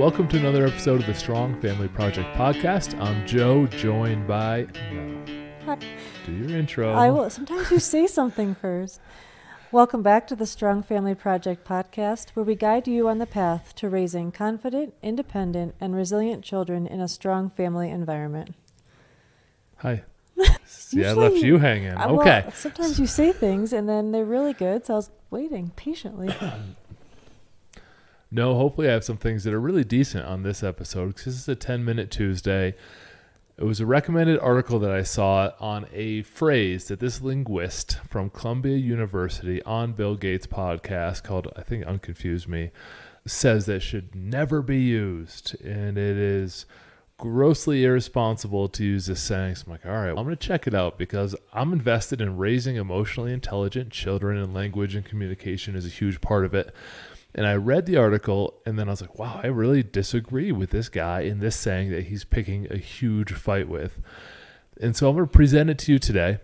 Welcome to another episode of the Strong Family Project podcast. I'm Joe, joined by Mel. Do your intro. I will. Sometimes you say something first. Welcome back to the Strong Family Project podcast, where we guide you on the path to raising confident, independent, and resilient children in a strong family environment. Hi. See, I left you hanging. Uh, well, Okay. sometimes you say things and then they're really good, so I was waiting patiently. No, hopefully I have some things that are really decent on this episode because this is a 10 minute Tuesday. It was a recommended article that I saw on a phrase that this linguist from Columbia University on Bill Gates' podcast called, I think, Unconfuse Me, says that should never be used. And it is grossly irresponsible to use this saying. So I'm like, all right, I'm going to check it out because I'm invested in raising emotionally intelligent children, and language and communication is a huge part of it. And I read the article, and then I was like, wow, I really disagree with this guy in this saying that he's picking a huge fight with. And so I'm going to present it to you today.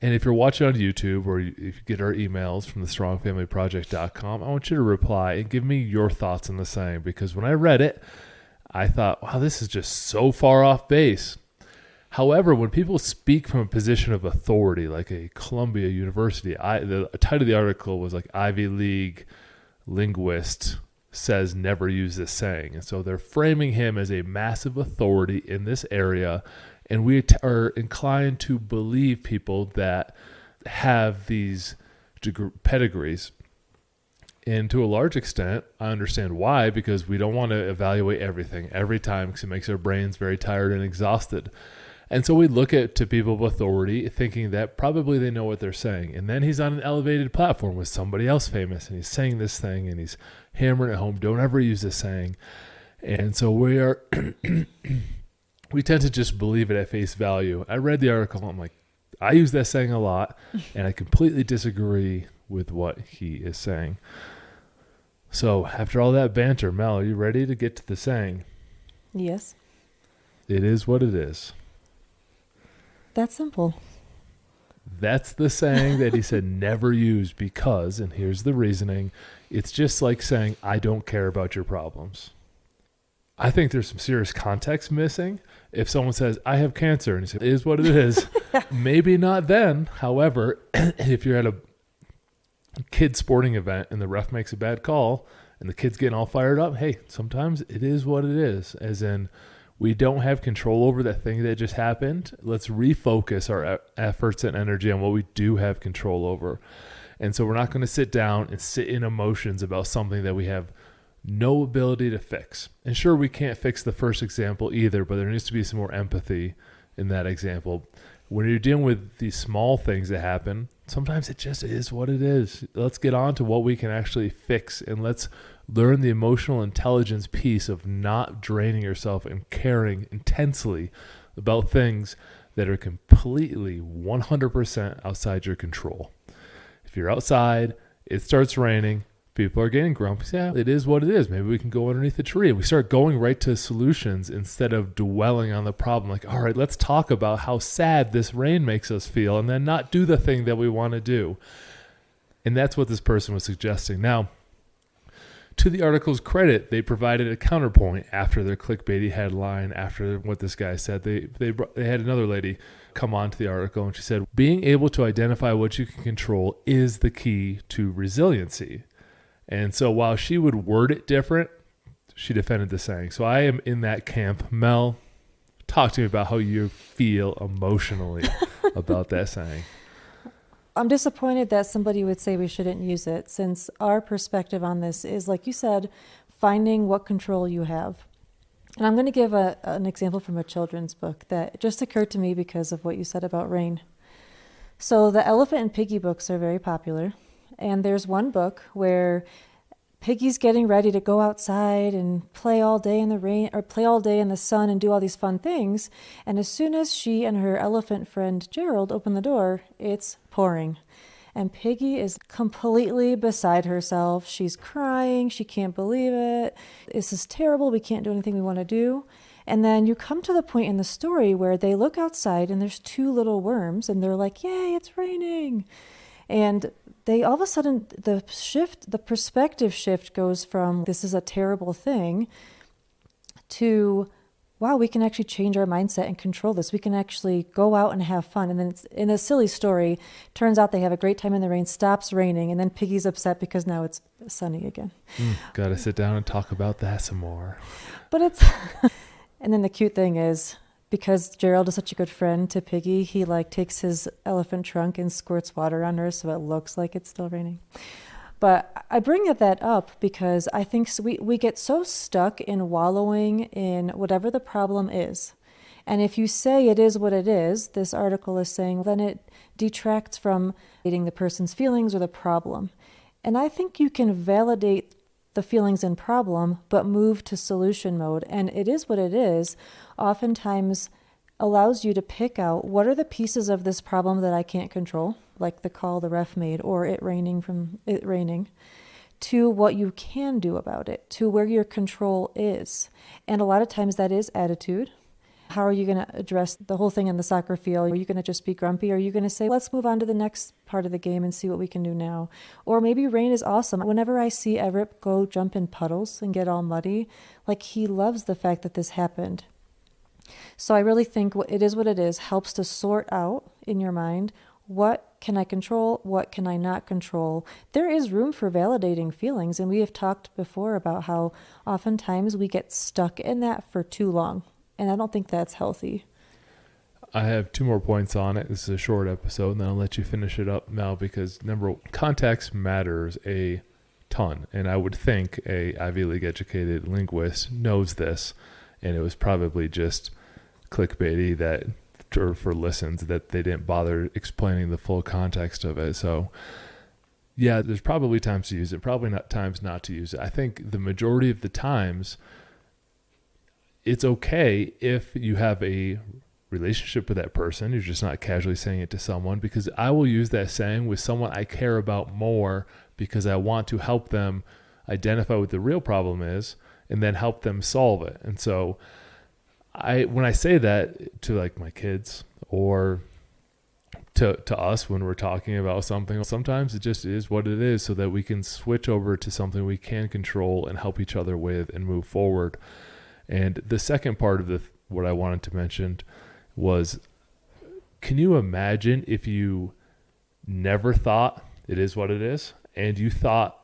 And if you're watching on YouTube or if you get our emails from the strongfamilyproject.com, I want you to reply and give me your thoughts on the saying because when I read it, I thought, wow, this is just so far off base. However, when people speak from a position of authority, like a Columbia University, I, the title of the article was like Ivy League linguist says never use this saying. And so they're framing him as a massive authority in this area. And we t- are inclined to believe people that have these deg- pedigrees. And to a large extent, I understand why, because we don't want to evaluate everything every time because it makes our brains very tired and exhausted. And so we look at to people of authority thinking that probably they know what they're saying. And then he's on an elevated platform with somebody else famous and he's saying this thing and he's hammering it home. Don't ever use this saying. And so we are we tend to just believe it at face value. I read the article, I'm like, I use that saying a lot, and I completely disagree with what he is saying. So after all that banter, Mel, are you ready to get to the saying? yes, It is what it is. That's simple. That's the saying that he said never use because, and here's the reasoning it's just like saying, I don't care about your problems. I think there's some serious context missing. If someone says, I have cancer, and you say, it is what it is, maybe not then. However, if you're at a kid sporting event and the ref makes a bad call and the kid's getting all fired up, hey, sometimes it is what it is. As in, we don't have control over that thing that just happened. Let's refocus our efforts and energy on what we do have control over. And so we're not going to sit down and sit in emotions about something that we have no ability to fix. And sure, we can't fix the first example either, but there needs to be some more empathy in that example. When you're dealing with these small things that happen, sometimes it just is what it is. Let's get on to what we can actually fix and let's learn the emotional intelligence piece of not draining yourself and caring intensely about things that are completely 100% outside your control. If you're outside, it starts raining, people are getting grumpy. Yeah, it is what it is. Maybe we can go underneath the tree. We start going right to solutions instead of dwelling on the problem. Like, all right, let's talk about how sad this rain makes us feel and then not do the thing that we want to do. And that's what this person was suggesting. Now, to the article's credit, they provided a counterpoint after their clickbaity headline. After what this guy said, they they brought, they had another lady come on to the article, and she said, "Being able to identify what you can control is the key to resiliency." And so, while she would word it different, she defended the saying. So I am in that camp. Mel, talk to me about how you feel emotionally about that saying. I'm disappointed that somebody would say we shouldn't use it, since our perspective on this is, like you said, finding what control you have. And I'm going to give a, an example from a children's book that just occurred to me because of what you said about rain. So, the Elephant and Piggy books are very popular. And there's one book where Piggy's getting ready to go outside and play all day in the rain or play all day in the sun and do all these fun things. And as soon as she and her elephant friend Gerald open the door, it's pouring. And Piggy is completely beside herself. She's crying. She can't believe it. This is terrible. We can't do anything we want to do. And then you come to the point in the story where they look outside and there's two little worms and they're like, Yay, it's raining. And they all of a sudden, the shift, the perspective shift goes from this is a terrible thing to wow, we can actually change our mindset and control this. We can actually go out and have fun. And then it's in a silly story, turns out they have a great time in the rain, stops raining, and then Piggy's upset because now it's sunny again. Mm, gotta sit down and talk about that some more. But it's, and then the cute thing is, because Gerald is such a good friend to Piggy, he like takes his elephant trunk and squirts water on her so it looks like it's still raining. But I bring that up because I think we, we get so stuck in wallowing in whatever the problem is. And if you say it is what it is, this article is saying, then it detracts from validating the person's feelings or the problem. And I think you can validate the feelings and problem, but move to solution mode. And it is what it is. Oftentimes, allows you to pick out what are the pieces of this problem that I can't control, like the call the ref made or it raining from it raining, to what you can do about it, to where your control is. And a lot of times that is attitude. How are you going to address the whole thing in the soccer field? Are you going to just be grumpy? Are you going to say, let's move on to the next part of the game and see what we can do now? Or maybe rain is awesome. Whenever I see Everett go jump in puddles and get all muddy, like he loves the fact that this happened so I really think it is what it is helps to sort out in your mind what can I control, what can I not control. There is room for validating feelings, and we have talked before about how oftentimes we get stuck in that for too long, and I don't think that's healthy. I have two more points on it. This is a short episode, and then I'll let you finish it up, Mel, because number one, context matters a ton, and I would think a Ivy League educated linguist knows this, and it was probably just clickbaity that or for listens that they didn't bother explaining the full context of it. So yeah, there's probably times to use it, probably not times not to use it. I think the majority of the times it's okay if you have a relationship with that person. You're just not casually saying it to someone because I will use that saying with someone I care about more because I want to help them identify what the real problem is and then help them solve it. And so I when I say that to like my kids or to to us when we're talking about something, sometimes it just is what it is so that we can switch over to something we can control and help each other with and move forward. And the second part of the what I wanted to mention was can you imagine if you never thought it is what it is and you thought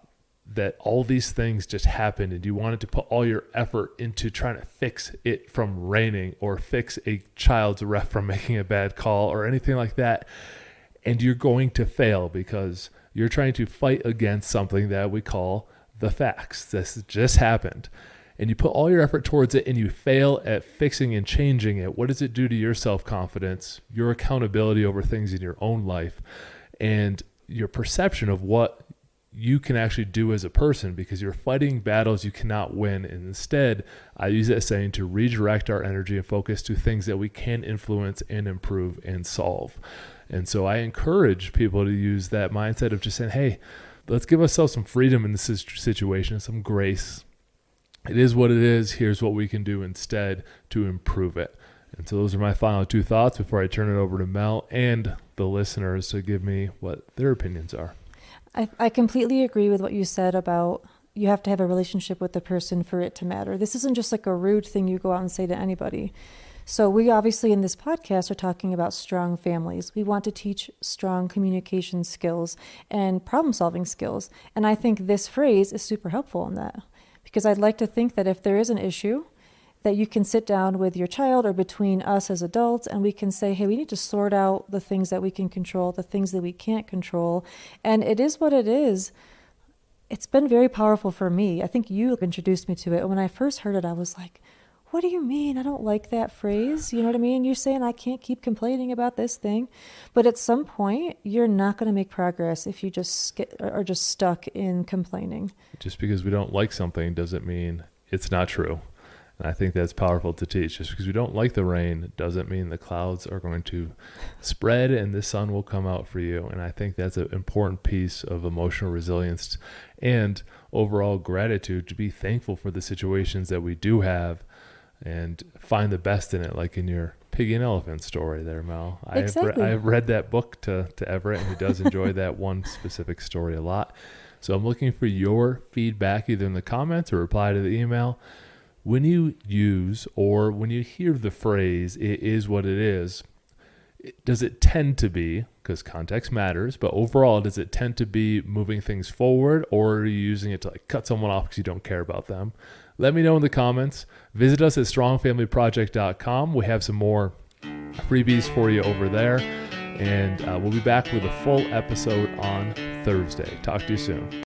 that all these things just happened and you wanted to put all your effort into trying to fix it from raining or fix a child's ref from making a bad call or anything like that and you're going to fail because you're trying to fight against something that we call the facts. This just happened and you put all your effort towards it and you fail at fixing and changing it what does it do to your self-confidence your accountability over things in your own life and your perception of what you can actually do as a person because you're fighting battles you cannot win. And instead, I use that saying to redirect our energy and focus to things that we can influence and improve and solve. And so I encourage people to use that mindset of just saying, hey, let's give ourselves some freedom in this situation, some grace. It is what it is. Here's what we can do instead to improve it. And so those are my final two thoughts before I turn it over to Mel and the listeners to give me what their opinions are. I, I completely agree with what you said about you have to have a relationship with the person for it to matter. This isn't just like a rude thing you go out and say to anybody. So, we obviously in this podcast are talking about strong families. We want to teach strong communication skills and problem solving skills. And I think this phrase is super helpful in that because I'd like to think that if there is an issue, that you can sit down with your child or between us as adults and we can say, hey, we need to sort out the things that we can control, the things that we can't control. And it is what it is. It's been very powerful for me. I think you introduced me to it. And when I first heard it, I was like, what do you mean? I don't like that phrase. You know what I mean? You're saying I can't keep complaining about this thing. But at some point, you're not going to make progress if you just get, are just stuck in complaining. Just because we don't like something doesn't mean it's not true. And I think that's powerful to teach. Just because we don't like the rain doesn't mean the clouds are going to spread and the sun will come out for you. And I think that's an important piece of emotional resilience and overall gratitude to be thankful for the situations that we do have and find the best in it, like in your pig and elephant story there, Mel. I've, re- I've read that book to, to Everett, and he does enjoy that one specific story a lot. So I'm looking for your feedback either in the comments or reply to the email. When you use or when you hear the phrase, it is what it is, does it tend to be, because context matters, but overall, does it tend to be moving things forward or are you using it to like cut someone off because you don't care about them? Let me know in the comments. Visit us at strongfamilyproject.com. We have some more freebies for you over there. And uh, we'll be back with a full episode on Thursday. Talk to you soon.